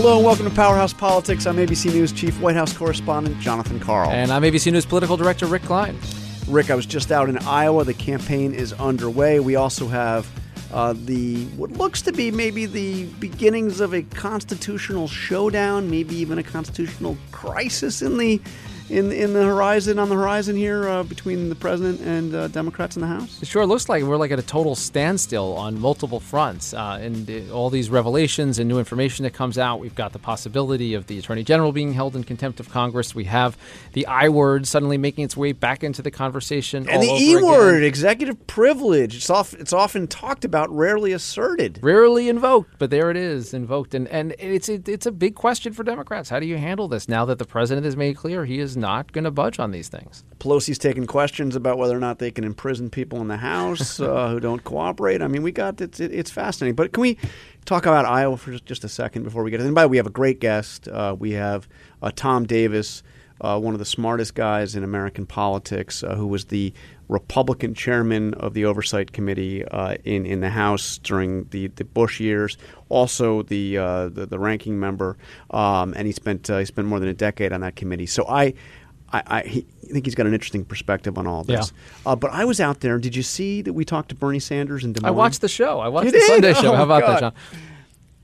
Hello and welcome to Powerhouse Politics. I'm ABC News Chief White House Correspondent Jonathan Karl. And I'm ABC News Political Director Rick Klein. Rick, I was just out in Iowa. The campaign is underway. We also have uh, the what looks to be maybe the beginnings of a constitutional showdown, maybe even a constitutional crisis in the in in the horizon on the horizon here uh, between the president and uh, Democrats in the House? It sure looks like we're like at a total standstill on multiple fronts, uh, and uh, all these revelations and new information that comes out. We've got the possibility of the attorney general being held in contempt of Congress. We have the I word suddenly making its way back into the conversation, and the E word, executive privilege. It's off. It's often talked about, rarely asserted, rarely invoked, but there it is, invoked, and and it's it, it's a big question for Democrats. How do you handle this now that the president has made clear he is not going to budge on these things. Pelosi's taking questions about whether or not they can imprison people in the House uh, who don't cooperate. I mean, we got it's, it's fascinating. But can we talk about Iowa for just a second before we get? And by the way, we have a great guest. Uh, we have uh, Tom Davis, uh, one of the smartest guys in American politics, uh, who was the Republican chairman of the Oversight Committee uh, in in the House during the, the Bush years, also the uh, the, the, ranking member, um, and he spent uh, he spent more than a decade on that committee. So I. I, I, he, I think he's got an interesting perspective on all this. Yeah. Uh, but I was out there. Did you see that we talked to Bernie Sanders and? I watched the show. I watched you the did? Sunday show. Oh, How about God. that, John?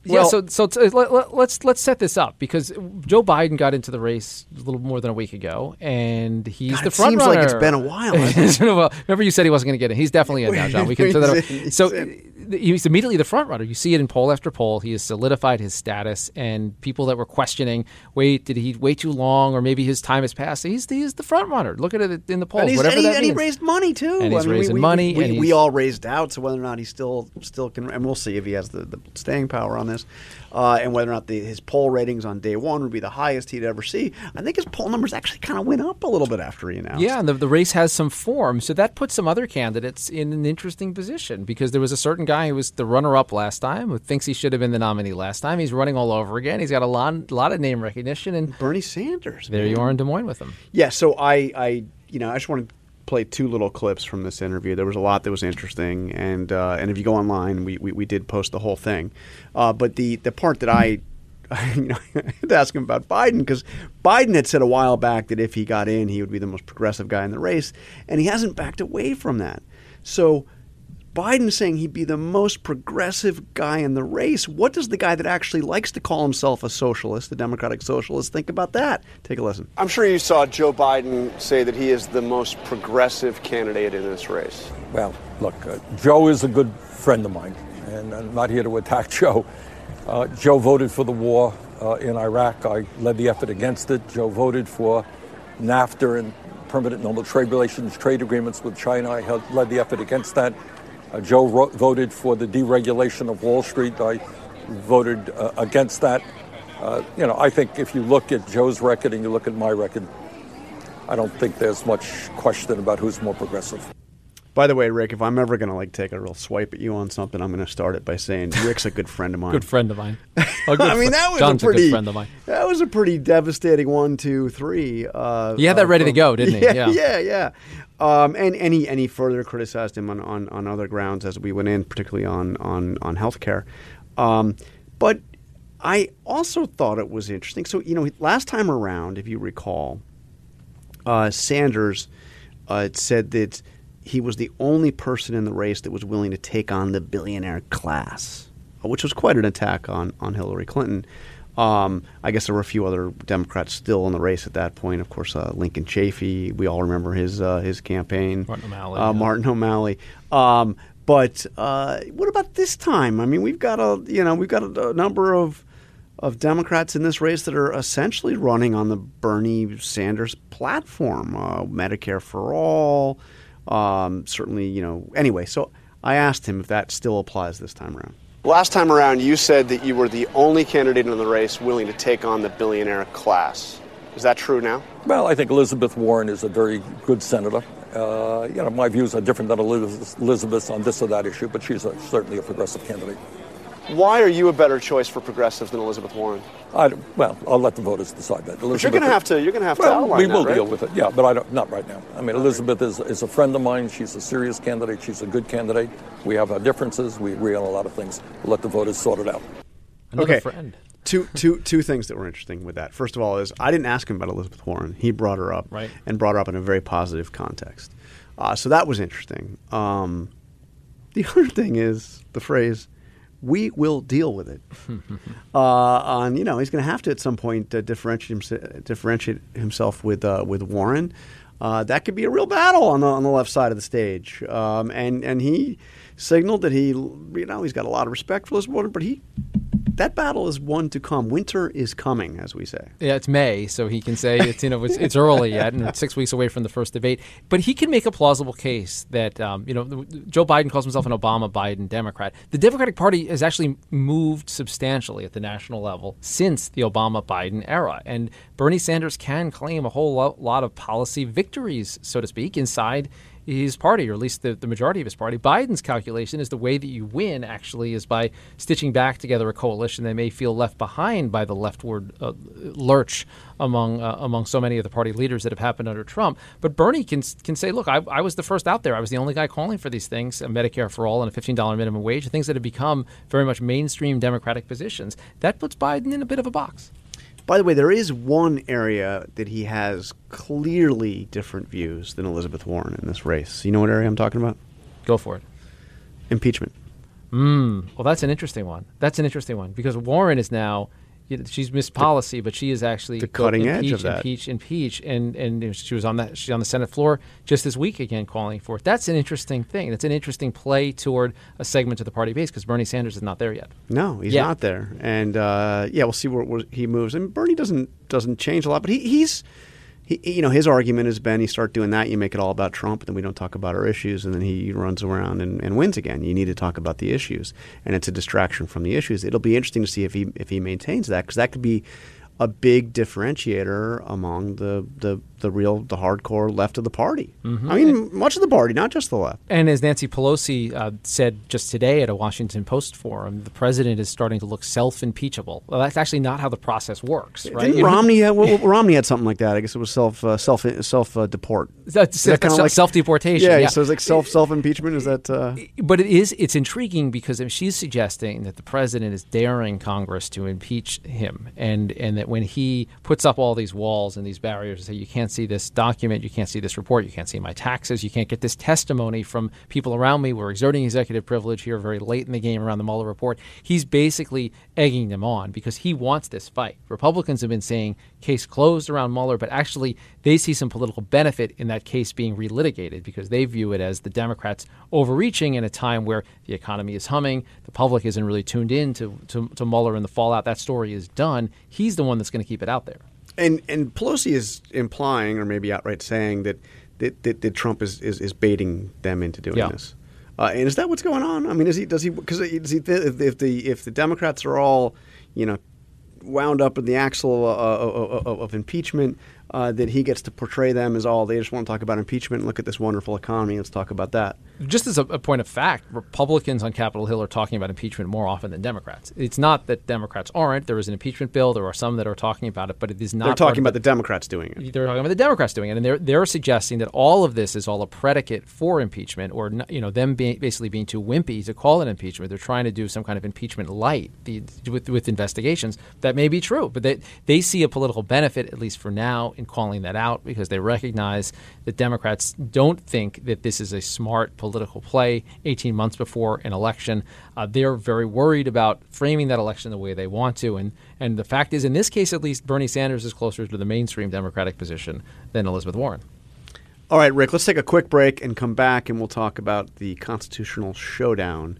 Well- yeah, so so t- let, let, let's let's set this up because Joe Biden got into the race a little more than a week ago, and he's God, the it front seems runner. like it's been a while. It's been a while. Remember, you said he wasn't going to get in. He's definitely in now, John. We can set that up. So uh, he's immediately the front runner. You see it in poll after poll. He has solidified his status, and people that were questioning, wait, did he wait too long, or maybe his time has passed? He's he's the front runner. Look at it in the polls. and, whatever and, he, that and he raised money too. And he's I mean, raising we, money, We, and we all raised out, so whether or not he still still can, and we'll see if he has the, the staying power on this, uh, and whether or not the, his poll ratings on day one would be the highest he'd ever see. I think his poll numbers actually kind of went up a little bit after he announced. Yeah, and the, the race has some form. So that puts some other candidates in an interesting position because there was a certain guy who was the runner up last time who thinks he should have been the nominee last time. He's running all over again. He's got a lot, lot of name recognition. And Bernie Sanders. there man. you are in Des Moines with him. Yeah, so I, I, you know, I just want to play two little clips from this interview. There was a lot that was interesting, and uh, and if you go online, we, we, we did post the whole thing. Uh, but the the part that I, you know, I had to ask him about Biden because Biden had said a while back that if he got in, he would be the most progressive guy in the race, and he hasn't backed away from that. So. Biden saying he'd be the most progressive guy in the race. What does the guy that actually likes to call himself a socialist, a democratic socialist, think about that? Take a listen. I'm sure you saw Joe Biden say that he is the most progressive candidate in this race. Well, look, uh, Joe is a good friend of mine, and I'm not here to attack Joe. Uh, Joe voted for the war uh, in Iraq. I led the effort against it. Joe voted for NAFTA and permanent normal trade relations, trade agreements with China. I held, led the effort against that. Uh, Joe ro- voted for the deregulation of Wall Street. I voted uh, against that. Uh, you know, I think if you look at Joe's record and you look at my record, I don't think there's much question about who's more progressive. By the way, Rick, if I'm ever gonna like take a real swipe at you on something, I'm gonna start it by saying Rick's a good friend of mine. Good friend of mine. A good I mean, that was John's a pretty good friend of mine. That was a pretty devastating one, two, three. Uh, He had that uh, ready to go, didn't he? Yeah, Yeah. yeah, yeah. Um, and and he, and he further criticized him on, on, on other grounds as we went in, particularly on on on healthcare. Um, but I also thought it was interesting. So you know, last time around, if you recall, uh, Sanders uh, said that he was the only person in the race that was willing to take on the billionaire class, which was quite an attack on, on Hillary Clinton. Um, I guess there were a few other Democrats still in the race at that point. Of course, uh, Lincoln Chafee. We all remember his uh, his campaign. Martin O'Malley, Uh, yeah. Martin O'Malley. Um, but uh, what about this time? I mean, we've got a you know we've got a, a number of of Democrats in this race that are essentially running on the Bernie Sanders platform, uh, Medicare for all. Um, certainly, you know. Anyway, so I asked him if that still applies this time around. Last time around, you said that you were the only candidate in the race willing to take on the billionaire class. Is that true now? Well, I think Elizabeth Warren is a very good senator. Uh, you know, my views are different than Elizabeth's on this or that issue, but she's a, certainly a progressive candidate. Why are you a better choice for progressives than Elizabeth Warren? I well, I'll let the voters decide that. But you're going to have to. You're going to have to Well, outline we that, will right? deal with it. Yeah, but I don't, not right now. I mean, Elizabeth is, is a friend of mine. She's a serious candidate. She's a good candidate. We have our differences. We agree on a lot of things. We'll let the voters sort it out. Another Okay. friend. two, two, two things that were interesting with that. First of all, is I didn't ask him about Elizabeth Warren. He brought her up, Right. and brought her up in a very positive context. Uh, so that was interesting. Um, the other thing is the phrase "we will deal with it." uh, on you know he's going to have to at some point uh, differentiate himse- differentiate himself with uh, with Warren. Uh, that could be a real battle on the on the left side of the stage. Um, and and he signaled that he you know he's got a lot of respect for Elizabeth Warren, but he that battle is one to come. Winter is coming, as we say. Yeah, it's May, so he can say it's you know it's, it's early yet, and six weeks away from the first debate. But he can make a plausible case that um, you know Joe Biden calls himself an Obama Biden Democrat. The Democratic Party has actually moved substantially at the national level since the Obama Biden era, and Bernie Sanders can claim a whole lo- lot of policy victories, so to speak, inside his party, or at least the, the majority of his party. Biden's calculation is the way that you win actually is by stitching back together a coalition that may feel left behind by the leftward uh, lurch among uh, among so many of the party leaders that have happened under Trump. But Bernie can can say, look, I, I was the first out there. I was the only guy calling for these things: Medicare for all and a fifteen dollar minimum wage, things that have become very much mainstream Democratic positions. That puts Biden in a bit of a box. By the way, there is one area that he has clearly different views than Elizabeth Warren in this race. You know what area I'm talking about? Go for it. Impeachment. Mm, well, that's an interesting one. That's an interesting one because Warren is now. You know, she's missed policy, but she is actually the cutting edge of that. Impeach, impeach, and and she was on that. She's on the Senate floor just this week again, calling for it. That's an interesting thing. That's an interesting play toward a segment of the party base because Bernie Sanders is not there yet. No, he's Yeah. not there, and uh, yeah, we'll see where, where he moves. And Bernie doesn't doesn't change a lot, but he, he's he, you know his argument has been you start doing that, you make it all about Trump, and then we don't talk about our issues, and then he runs around and, and wins again. You need to talk about the issues, and it's a distraction from the issues. It'll be interesting to see if he if he maintains that because that could be a big differentiator among the, the, the real the hardcore left of the party. I mean, much of the party, not just the left. And as Nancy Pelosi uh, said just today at a Washington Post forum, the president is starting to look self-impeachable. Well, that's actually not how the process works, right? Didn't You know, Romney have, well, Romney had something like that? I guess it was self uh, self self uh, deport. That's, that kinda like- self-deportation. Yeah, yeah. so it's like self self impeachment. Is that? Uh, but it is it's intriguing because if she's suggesting that the president is daring Congress to impeach him, and and that when he puts up all these walls and these barriers and say you can't see this document, you can't see this report, you can't see my taxes, you can't get this testimony from people around me. We're exerting executive privilege here very late in the game around the Mueller report. He's basically egging them on because he wants this fight. Republicans have been saying case closed around Mueller, but actually they see some political benefit in that case being relitigated because they view it as the Democrats overreaching in a time where the economy is humming, the public isn't really tuned in to, to, to Mueller and the fallout. That story is done. He's the one that's going to keep it out there. And and Pelosi is implying, or maybe outright saying that that, that, that Trump is, is, is baiting them into doing Yeah. this. Uh, and is that what's going on? I mean, is he does he because he if, if the if the Democrats are all you know wound up in the axle uh, of, of, of impeachment, uh, that he gets to portray them as all they just want to talk about impeachment. Look at this wonderful economy. Let's talk about that. Just as a, a point of fact, Republicans on Capitol Hill are talking about impeachment more often than Democrats. It's not that Democrats aren't. There is an impeachment bill. There are some that are talking about it, but it is not. They're talking about the Democrats doing it. they're talking about the Democrats doing it, and they're they're suggesting that all of this is all a predicate for impeachment, or you know them being basically being too wimpy to call it impeachment. They're trying to do some kind of impeachment light the, with with investigations. That may be true, but they they see a political benefit at least for now in calling that out because they recognize that Democrats don't think that this is a smart political play. Eighteen months before an election, uh, they're very worried about framing that election the way they want to, and and the fact is, in this case at least, Bernie Sanders is closer to the mainstream Democratic position than Elizabeth Warren. All right, Rick, let's take a quick break and come back and we'll talk about the constitutional showdown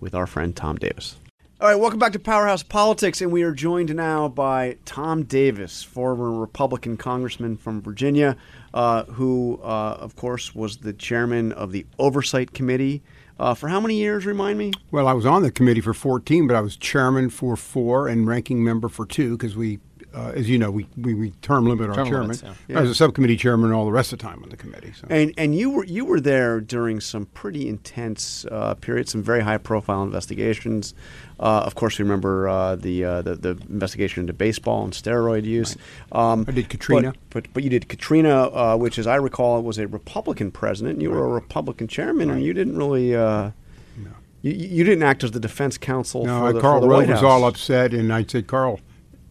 with our friend Tom Davis. All right, welcome back to Powerhouse Politics, and we are joined now by Tom Davis, former Republican congressman from Virginia, uh, who, uh, of course, was the chairman of the Oversight Committee uh, for how many years? Remind me. Well, I was on the committee for 14, but I was chairman for four and ranking member for two because we, uh, as you know, we, we, we term limit our Term chairman. limits, yeah. I was a subcommittee chairman all the rest of the time on the committee. So. And and you were you were there during some pretty intense uh, periods, some very high profile investigations. Uh, of course, we remember uh, the, uh, the the investigation into baseball and steroid use. Um, I did Katrina. but, but but you did Katrina, uh, which, as I recall, was a Republican president. You were a Republican chairman, and you didn't really. Uh, You, you didn't act as the defense counsel No, for the, Karl for the Rove White was all upset, and I said, Karl,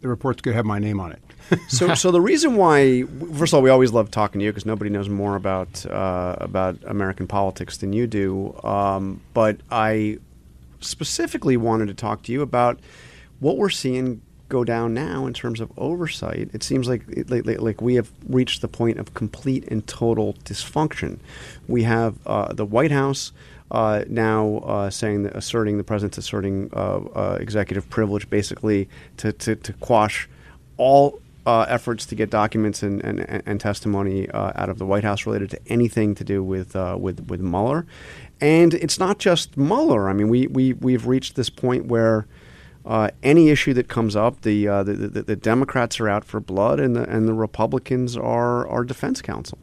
the report's going to have my name on it. so, so the reason why, first of all, we always love talking to you because nobody knows more about uh, about American politics than you do. Um, but I specifically wanted to talk to you about what we're seeing go down now in terms of oversight. It seems like like, like- like we have reached the point of complete and total dysfunction. We have uh, the White House. Uh, now uh, saying that asserting the president's asserting uh, uh, executive privilege basically to, to, to quash all uh, efforts to get documents and, and, and testimony out of the White House related to anything to do with with with Mueller, and it's not just Mueller. I mean, we we we've reached this point where. Uh, any issue that comes up, the, uh, the, the the Democrats are out for blood, and the and the Republicans are are defense counsel.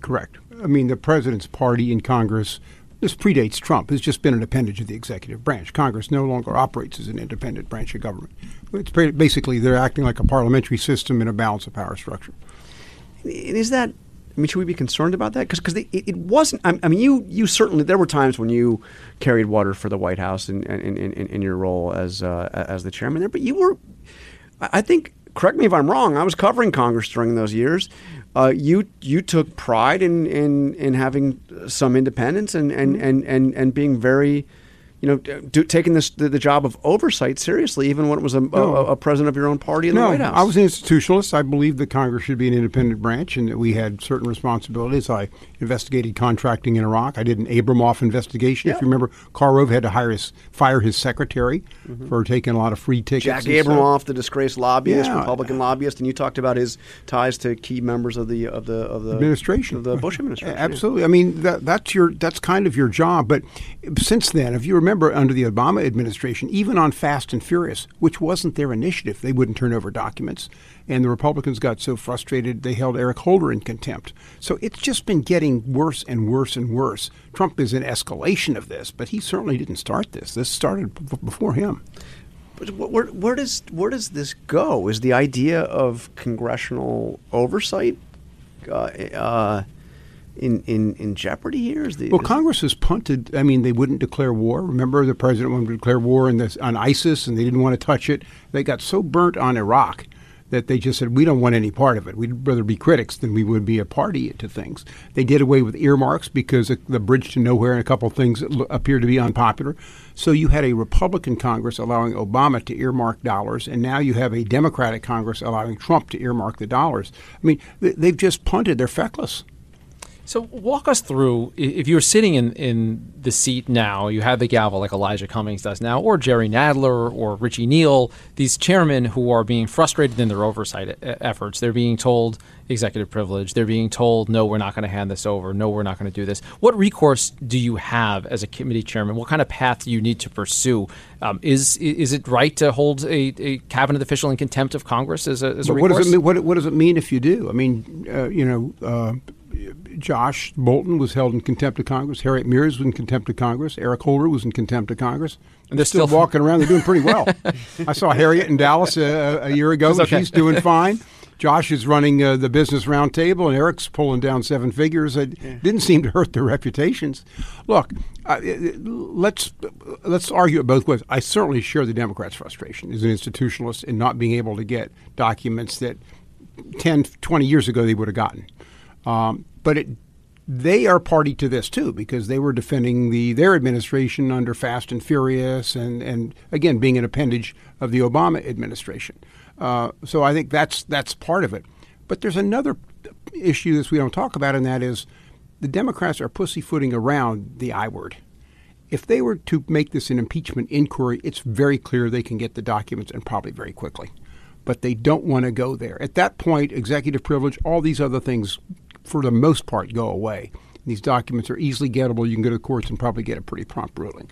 Correct. I mean, the president's party in Congress, this predates Trump, It's just been an appendage of the executive branch. Congress no longer operates as an independent branch of government. It's basically they're acting like a parliamentary system in a balance of power structure. Is that? I mean, should we be concerned about that? Because it, it wasn't. I mean, you you certainly there were times when you carried water for the White House in in, in, in your role as uh, as the chairman there, but you were. I think. Correct me if I'm wrong. I was covering Congress during those years. Uh, you you took pride in, in, in having some independence and and, and, and, and being very, you know, do, taking this the, the job of oversight seriously, even when it was a, No. a, a president of your own party in no, the White House. I was an institutionalist. I believed that Congress should be an independent branch and that we had certain responsibilities. I investigated contracting in Iraq. I did an Abramoff investigation. Yeah. If you remember, Karl Rove had to hire his, fire his secretary mm-hmm. for taking a lot of free tickets. Jack stuff. Abramoff, the disgraced lobbyist, Yeah. Republican lobbyist, and you talked about his ties to key members of the of the of the administration, of the Bush administration. Absolutely. I mean, that, that's your that's kind of your job. But since then, if you remember, under the Obama administration, even on Fast and Furious, which wasn't their initiative, they wouldn't turn over documents, and the Republicans got so frustrated they held Eric Holder in contempt. So it's just been getting worse and worse and worse. Trump is an escalation of this, but he certainly didn't start this. This started b- before him. But where, where does where does this go? Is the idea of congressional oversight uh, uh, in in in jeopardy here? Is the Well, is- Congress has punted. I mean, they wouldn't declare war. Remember, the president wanted to declare war on, this, on ISIS, and they didn't want to touch it. They got so burnt on Iraq that they just said, "We don't want any part of it. We'd rather be critics than we would be a party to things." They did away with earmarks because the bridge to nowhere and a couple of things appeared to be unpopular. So you had a Republican Congress allowing Obama to earmark dollars, and now you have a Democratic Congress allowing Trump to earmark the dollars. I mean, th- they've just punted. They're feckless. So walk us through if you were sitting in, in the seat now, you had the gavel like Elijah Cummings does now, or Jerry Nadler or Richie Neal, these chairmen who are being frustrated in their oversight efforts. They're being told executive privilege. They're being told, no, we're not going to hand this over. No, we're not going to do this. What recourse do you have as a committee chairman? What kind of path do you need to pursue? Um, is is it right to hold a, a cabinet official in contempt of Congress as a, as a But what recourse? does it mean? What, what does it mean if you do? I mean, uh, you know, uh, Josh Bolten was held in contempt of Congress. Harriet Miers was in contempt of Congress. Eric Holder was in contempt of Congress. And they're still, still- walking around. They're doing pretty well. I saw Harriet in Dallas a, a year ago. Okay. She's doing fine. Josh is running uh, the business roundtable, and Eric's pulling down seven figures. It didn't seem to hurt their reputations. Look, uh, let's let's argue it both ways. I certainly share the Democrats' frustration as an institutionalist in not being able to get documents that 10, 20 years ago they would have gotten. Um, but it, they are party to this too because they were defending the their administration under Fast and Furious and, and again being an appendage of the Obama administration. Uh, so I think that's that's part of it. But there's another issue that we don't talk about, and that is the Democrats are pussyfooting around the I word. If they were to make this an impeachment inquiry, it's very clear they can get the documents and probably very quickly. But they don't want to go there. At that point, executive privilege, all these other things, for the most part, go away. These documents are easily gettable. You can go to courts and probably get a pretty prompt ruling.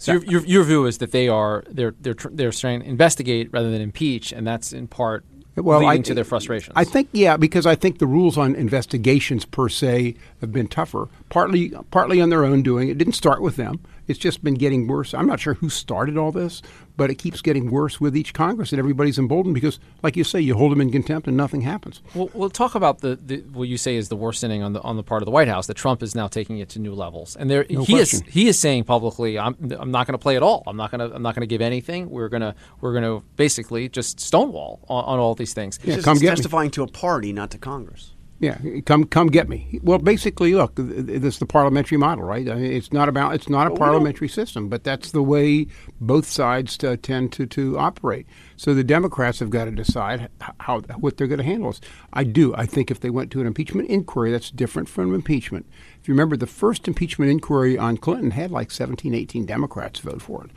So your, your, your view is that they are they're they're tr- they're trying to investigate rather than impeach, and that's in part leading I- to their frustrations. I think, yeah, because I think the rules on investigations per se have been tougher. Partly, partly on their own doing. It didn't start with them. It's just been getting worse. I'm not sure who started all this, but it keeps getting worse with each Congress, and everybody's emboldened because, like you say, you hold them in contempt and nothing happens. Well, we'll talk about the, the what you say is the worsening on the on the part of the White House that Trump is now taking it to new levels, and there No he question. is he is saying publicly, I'm I'm not going to play at all. I'm not going to I'm not going to give anything. We're gonna we're going to basically just stonewall on, on all these things. Yeah, He's come just get me. testifying to a party, not to Congress. Yeah, come come get me. Well, basically, look, th- th- this is the parliamentary model, right? I mean, it's not about it's not a parliamentary system, but that's the way both sides uh, tend to, to operate. So the Democrats have got to decide how what they're going to handle this. I do. I think if they went to an impeachment inquiry, that's different from impeachment. If you remember, the first impeachment inquiry on Clinton had like 17, 18 Democrats vote for it.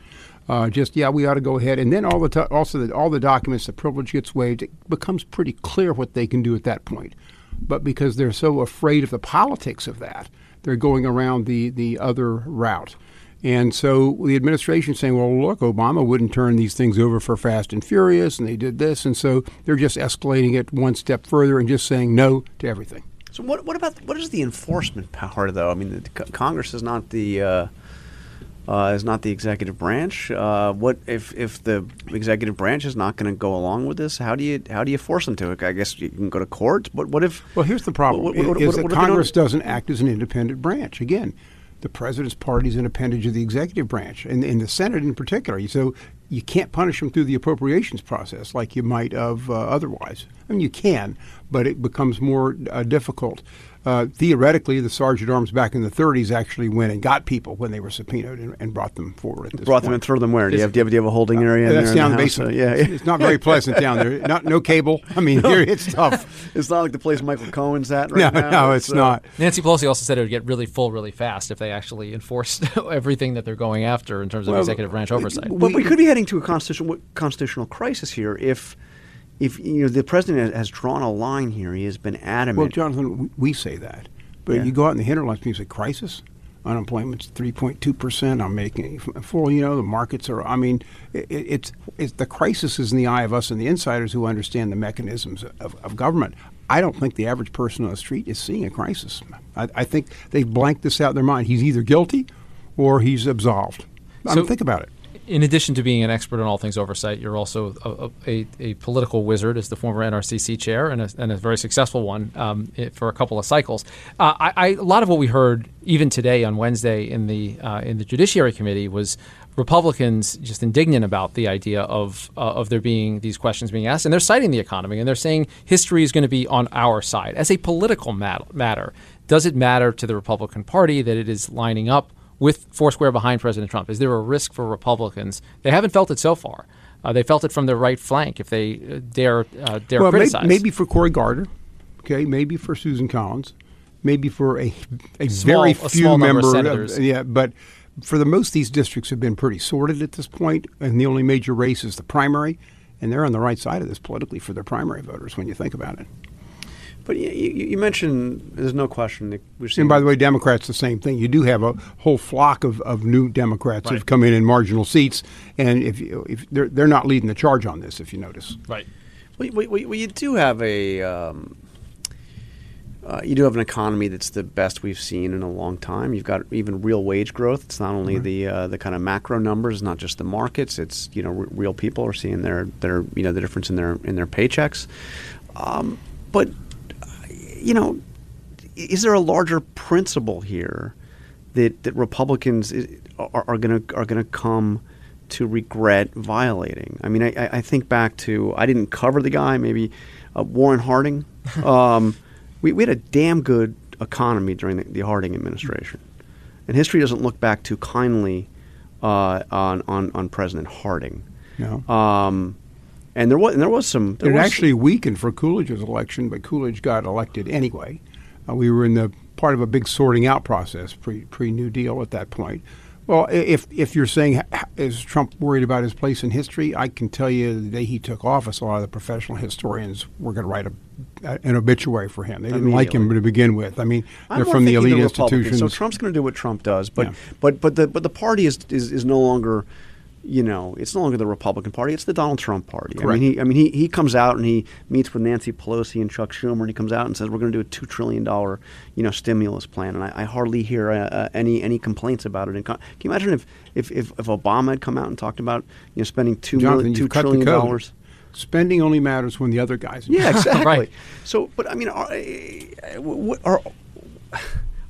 Uh, just yeah, we ought to go ahead, and then all the to- also the, all the documents, the privilege gets waived. It becomes pretty clear what they can do at that point but because they're so afraid of the politics of that, they're going around the, the other route. And so the administration saying, well, look, Obama wouldn't turn these things over for Fast and Furious, and they did this. And so they're just escalating it one step further and just saying no to everything. So what? What about what is the enforcement power, though? I mean, the, Congress is not the uh, uh, is not the executive branch. Uh, what if if the executive branch is not going to go along with this? How do you how do you force them to? I guess you can go to court. But what if? Well, here's the problem: What- what- is what- that what if they don't- Congress doesn't act as an independent branch. Again, the president's party is an appendage of the executive branch, and in the Senate in particular. So you can't punish them through the appropriations process like you might of uh, otherwise. I mean, you can, but it becomes more uh, difficult. Uh, theoretically, the sergeant arms back in the 30s actually went and got people when they were subpoenaed and, and brought them forward. At this Brought them and threw them where? Do you have do you have, do you have a holding area? in That's there down the the basement. Uh, yeah, It's, it's not very pleasant down there. Not no cable. I mean, here it's tough. it's not like the place Michael Cohen's at right no, now. no, it's uh, not. Nancy Pelosi also said it would get really full really fast if they actually enforced everything that they're going after in terms of Well, executive branch oversight. But we could be heading to a constitutional constitutional crisis here if. If you know the president has drawn a line here, he has been adamant. Well, Jonathan, we- we say that, but Yeah. you go out in the hinterlands and you say crisis. Unemployment's three point two percent. I'm making full. You know, the markets are. I mean, it, it's it's the crisis is in the eye of us and the insiders who understand the mechanisms of, of government. I don't think the average person on the street is seeing a crisis. I, I think they've blanked this out in their mind. He's either guilty or he's absolved. I So- mean, think about it. In addition to being an expert on all things oversight, you're also a, a, a political wizard as the former NRCC chair and a, and a very successful one um, for a couple of cycles. Uh, I, I, a lot of what we heard even today on Wednesday in the uh, in the Judiciary Committee was Republicans just indignant about the idea of uh, of there being these questions being asked, and they're citing the economy and they're saying history is going to be on our side as a political mat- matter. Does it matter to the Republican Party that it is lining up? With Foursquare behind President Trump? Is there a risk for Republicans? They haven't felt it so far. Uh, they felt it from their right flank if they uh, dare uh, dare well, criticize. maybe for Cory Gardner, okay, maybe for Susan Collins, maybe for a a Small- very few number of senators. yeah, but for the most, these districts have been pretty sorted at this point, and the only major race is the primary, and they're on the right side of this politically for their primary voters when you think about it. But you, you, you mentioned there's no question that we're seeing. And by the way, Democrats the same thing. You do have a whole flock of, of new Democrats who've come in in marginal seats, and if you, if they're they're not leading the charge on this, if you notice. right. Well, well, well, well, you do have a um, uh, you do have an economy that's the best we've seen in a long time. You've got even real wage growth. It's not only the uh, the kind of macro numbers, not just the markets. It's you know r- real people are seeing their their you know the difference in their in their paychecks. Um, but you know, is there a larger principle here that that Republicans i- are, are going to are going to come to regret violating? I mean, I, I I think back to I didn't cover the guy, maybe uh, Warren Harding. Um, we, we had a damn good economy during the, the Harding administration, and history doesn't look back too kindly uh, on, on on President Harding. No. Um, and there was and there was some. There It was, actually weakened for Coolidge's election, but Coolidge got elected anyway. Uh, we were in the part of a big sorting out process pre pre New Deal at that point. Well, if if you're saying is Trump worried about his place in history, I can tell you the day he took office, a lot of the professional historians were going to write a, an obituary for him. They didn't like him to begin with. I mean, I'm they're from the elite institutions. So Trump's going to do what Trump does, but Yeah. but but the but the party is is, is no longer you know, it's no longer the Republican Party; it's the Donald Trump Party. I mean, he, I mean, he, he comes out and he meets with Nancy Pelosi and Chuck Schumer, and he comes out and says we're going to do a two trillion dollar, you know, stimulus plan, and I, I hardly hear uh, uh, any any complaints about it. And con- can you imagine if, if if if Obama had come out and talked about you know spending two Jonathan, million, two trillion dollars? Spending only matters when the other guys. Yeah, exactly. Right. So, but I mean, are, uh, what are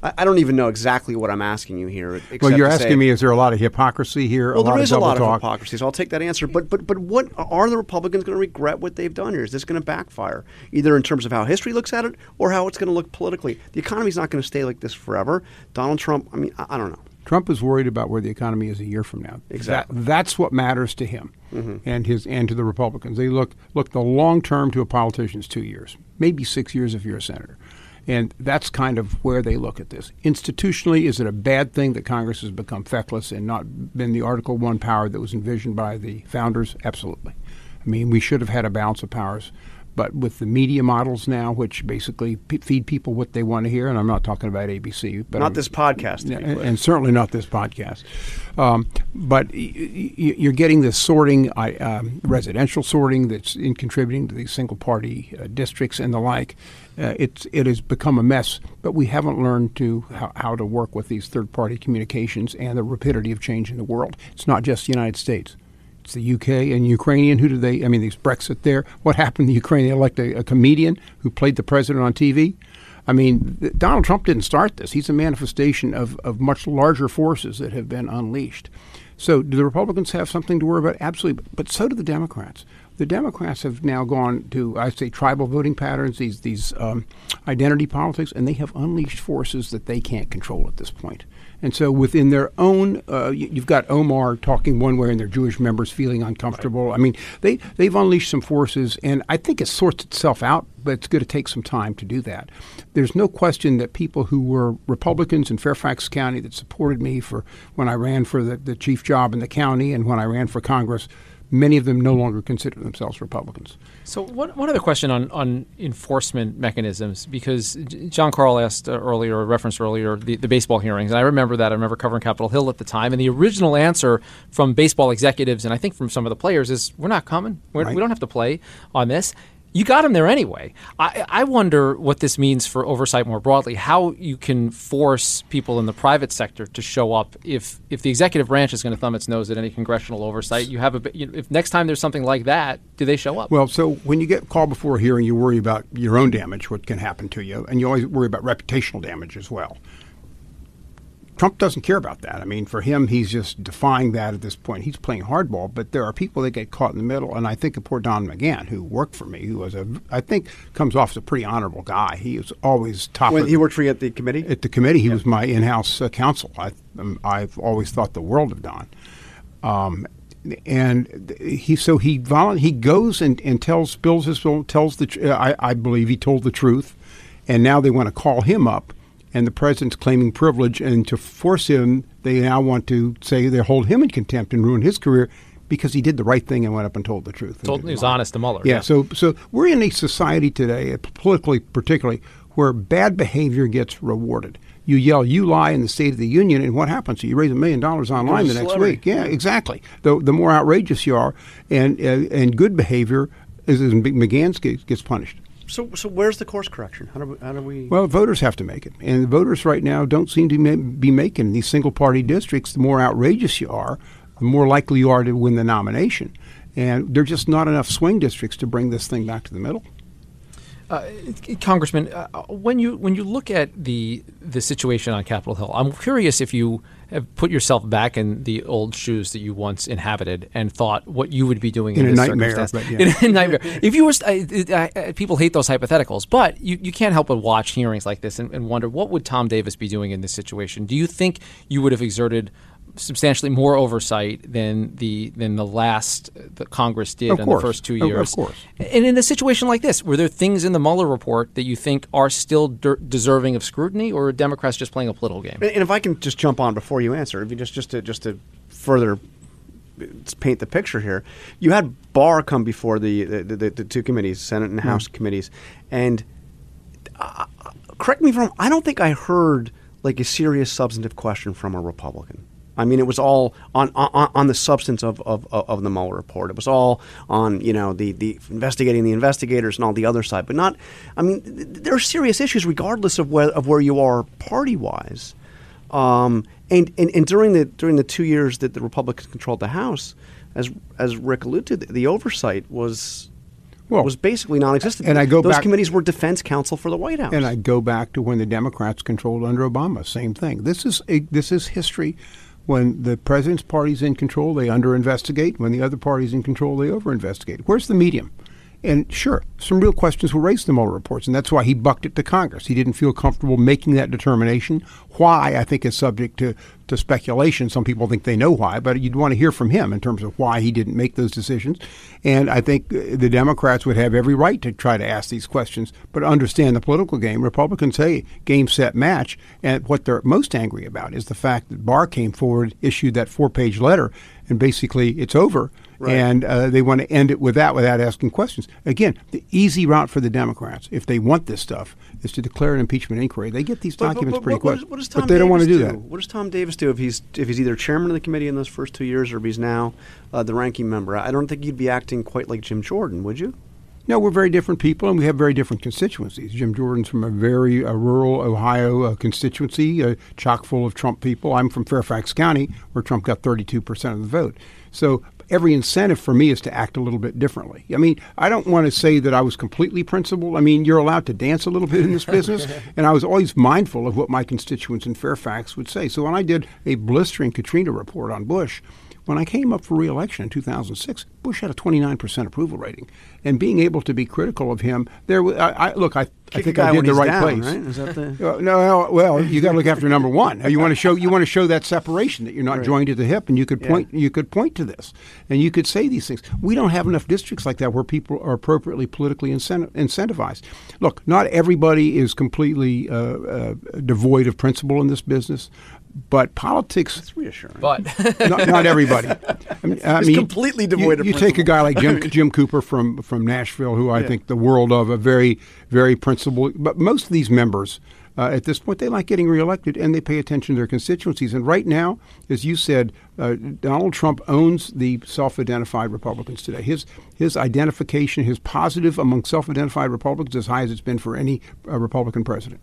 I I don't even know exactly what I'm asking you here. Well, you're asking say- me: Is there a lot of hypocrisy here? Well, a lot there of a lot talk? of hypocrisy, so I'll take that answer. But but but what are the Republicans going to regret what they've done here? Is this going to backfire, either in terms of how history looks at it or how it's going to look politically? The economy's not going to stay like this forever. Donald Trump, I mean, I, I don't know. Trump is worried about where the economy is a year from now. Exactly. That, that's what matters to him mm-hmm. and his and to the Republicans. They look look the long term to a politician's two years, maybe six years if you're a senator. And that's kind of where they look at this. Institutionally, is it a bad thing that Congress has become feckless and not been the Article One power that was envisioned by the founders? Absolutely. I mean, we should have had a balance of powers. But with the media models now, which basically p- feed people what they want to hear, and I'm not talking about ABC, but Not I'm- this podcast, to be yeah, clear. and certainly not this podcast. Um, but y- y- you're getting this sorting, I- um, residential sorting, that's in contributing to these single party uh, districts and the like. Uh, it's it has become a mess, but we haven't learned to how, how to work with these third party communications and the rapidity of change in the world. It's not just the United States. It's the UK and Ukrainian. Who do they? I mean, there's Brexit there. What happened Ukraine? They elect a, a comedian who played the president on TV. I mean, th- Donald Trump didn't start this. He's a manifestation of, of much larger forces that have been unleashed. So, do the Republicans have something to worry about? Absolutely. But, but so do the Democrats. The Democrats have now gone to, I say, tribal voting patterns, these, these um, identity politics, and they have unleashed forces that they can't control at this point. And so, within their own, uh, you've got Omar talking one way, and their Jewish members feeling uncomfortable. I mean, they they've unleashed some forces, and I think it sorts itself out. But it's going to take some time to do that. There's no question that people who were Republicans in Fairfax County that supported me for when I ran for the, the chief job in the county and when I ran for Congress, many of them no longer consider themselves Republicans. So one, one other question on, on enforcement mechanisms, because John Karl asked uh, earlier, or referenced earlier, the, the baseball hearings. And I remember that. I remember covering Capitol Hill at the time. And the original answer from baseball executives, and I think from some of the players, is we're not coming. We're, Right. We don't have to play on this. You got him there anyway. I, I wonder what this means for oversight more broadly. How you can force people in the private sector to show up if if the executive branch is going to thumb its nose at any congressional oversight. You have a you know, if next time there's something like that, do they show up? Well, so when you get called before a hearing, you worry about your own damage, what can happen to you, and you always worry about reputational damage as well. Trump doesn't care about that. I mean, for him, he's just defying that at this point. He's playing hardball, but there are people that get caught in the middle, and I think of poor Don McGahn, who worked for me, who was a, I think, comes off as a pretty honorable guy. He was always top. When of, he worked for you at the committee. at the committee. He was my in-house uh, counsel. I, um, I've always thought the world of Don. Um, and he so he volu- he goes and, and tells spills his tells the tr- I, I believe he told the truth, and now they want to call him up, and the president's claiming privilege, and to force him, they now want to say they hold him in contempt and ruin his career because he did the right thing and went up and told the truth. Told he was lie. honest to Mueller. Yeah, so so we're in a society today, uh, politically particularly, where bad behavior gets rewarded. You yell, "You lie!" in the State of the Union, and what happens? You raise a million dollars online the next week. Yeah, exactly. The the more outrageous you are, and uh, and good behavior, as in McGahn's case, gets punished. So so where's the course correction? How do we, how do we? Well, voters have to make it, and the voters right now don't seem to ma- be making these single party districts. The more outrageous you are, the more likely you are to win the nomination, and there are just not enough swing districts to bring this thing back to the middle. Uh, Congressman, uh, when you when you look at the the situation on Capitol Hill, I'm curious if you have put yourself back in the old shoes that you once inhabited and thought what you would be doing In in, a this nightmare, circumstance. but yeah. In a nightmare. If you were, st- I, I, I, people hate those hypotheticals, but you, you can't help but watch hearings like this and, and wonder what would Tom Davis be doing in this situation. Do you think you would have exerted substantially more oversight than the than the last uh, the Congress did Of in course. the first two Of- of years? course. And in a situation like this, were there things in the Mueller report that you think are still der- deserving of scrutiny, or are Democrats just playing a political game? And if I can just jump on before you answer, if you just just to just to further uh, paint the picture here, you had Barr come before the the, the, the two committees, Senate and House committees, and uh, correct me if I'm wrong. I don't think I heard like a serious substantive question from a Republican. I mean, it was all on on, on the substance of, of, of the Mueller report. It was all on you know the, the investigating the investigators and all the other side, but not. I mean, there are serious issues regardless of where of where you are party wise. Um, and, and and during the during the two years that the Republicans controlled the House, as as Rick alluded to, the, the oversight was well, was basically non-existent. And I go those back, committees were defense counsel for the White House. And I go back to when the Democrats controlled under Obama. Same thing. This is a, this is history. When the president's party's in control, they under-investigate. When the other party's in control, they over-investigate. Where's the medium? And sure, some real questions were raised in the Mueller reports, and that's why he bucked it to Congress. He didn't feel comfortable making that determination. Why, I think, is subject to, to speculation. Some people think they know why, but you'd want to hear from him in terms of why he didn't make those decisions. And I think uh, the Democrats would have every right to try to ask these questions, but understand the political game. Republicans say game, set, match. And what they're most angry about is the fact that Barr came forward, issued that four page letter, and basically it's over. Right. And uh, they want to end it with that without asking questions. Again, the easy route for the Democrats, if they want this stuff, is to declare an impeachment inquiry. They get these documents but, but, pretty quick. What does, but they don't want to do, that. What does Tom Davis do if he's if he's either chairman of the committee in those first two years or if he's now uh, the ranking member? I don't think you'd be acting quite like Jim Jordan, would you? No, we're very different people, and we have very different constituencies. Jim Jordan's from a very uh, rural Ohio uh, constituency, uh, chock full of Trump people. I'm from Fairfax County, where Trump got 32 percent of the vote. So every incentive for me is to act a little bit differently. I mean, I don't want to say that I was completely principled. I mean, you're allowed to dance a little bit in this business, and I was always mindful of what my constituents in Fairfax would say. So when I did a blistering Katrina report on Bush, when I came up for reelection in 2006, Bush had a 29% approval rating, and being able to be critical of him, there. I, I look, I, I think I did the right down, place. Right? Is that the... uh, no, well, you got to look after number one. You want to show you want to show that separation that you're not right. joined at the hip, and you could point yeah. you could point to this, and you could say these things. We don't have enough districts like that where people are appropriately politically incentivized. Look, not everybody is completely uh, uh, devoid of principle in this business but politics. That's reassuring. But not, not, everybody. I mean, I mean completely devoid you, of. You take a guy like Jim Jim Cooper from from Nashville, who I yeah. think the world of, a very very principled. But most of these members. Uh, at this point, they like getting reelected and they pay attention to their constituencies. And right now, as you said, uh, Donald Trump owns the self-identified Republicans today. His his identification, his positive among self-identified Republicans, is as high as it's been for any uh, Republican president.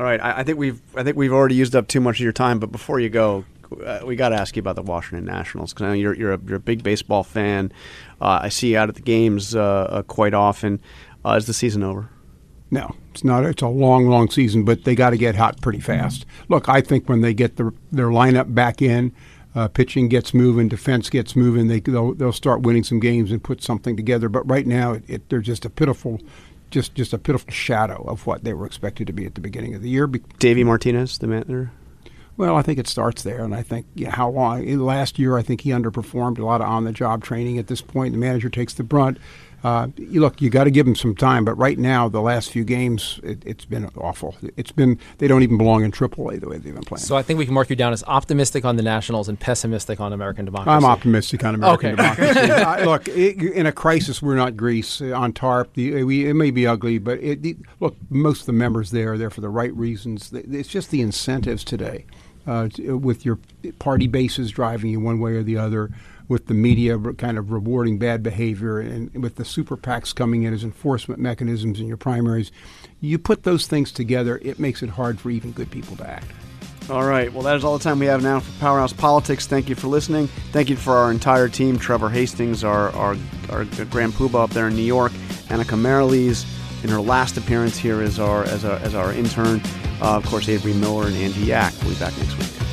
All right, I, I, think we've I think we've already used up too much of your time. But before you go, uh, we got to ask you about the Washington Nationals because I know you're you're a, you're a big baseball fan. Uh, I see you out at the games uh, uh quite often. Uh, is the season over? No, it's not. It's a long, long season, but they got to get hot pretty fast. Look, I think when they get the, their lineup back in, uh, pitching gets moving, defense gets moving, they they'll, they'll, start winning some games and put something together. But right now, it, it, they're just a pitiful just just a pitiful shadow of what they were expected to be at the beginning of the year. Davey Martinez, the manager. Well, I think it starts there, and I think yeah, how long? Last year, I think he underperformed a lot of on-the-job training. At this point, the manager takes the brunt. Uh, look, you got to give them some time, but right now, the last few games, it, has been awful. It's been they don't even belong in AAA the way they've been playing. So I think we can mark you down as optimistic on the Nationals and pessimistic on American democracy. I'm optimistic on American okay. democracy. I, look, it, in a crisis, we're not Greece uh, on TARP. The, we, it may be ugly, but it, the, look, most of the members there are there for the right reasons. It's just the incentives today. Uh, with your party bases driving you one way or the other, with the media kind of rewarding bad behavior and with the super PACs coming in as enforcement mechanisms in your primaries, you put those things together, it makes it hard for even good people to act. All right. Well, that is all the time we have now for Powerhouse Politics. Thank you for listening. Thank you for our entire team Trevor Hastings, our, our, our Grand Poobah up there in New York, Annika Mariles. In her last appearance here as our, as our, as our intern. Uh, of course, Avery Miller and Angie Yak. We'll be back next week.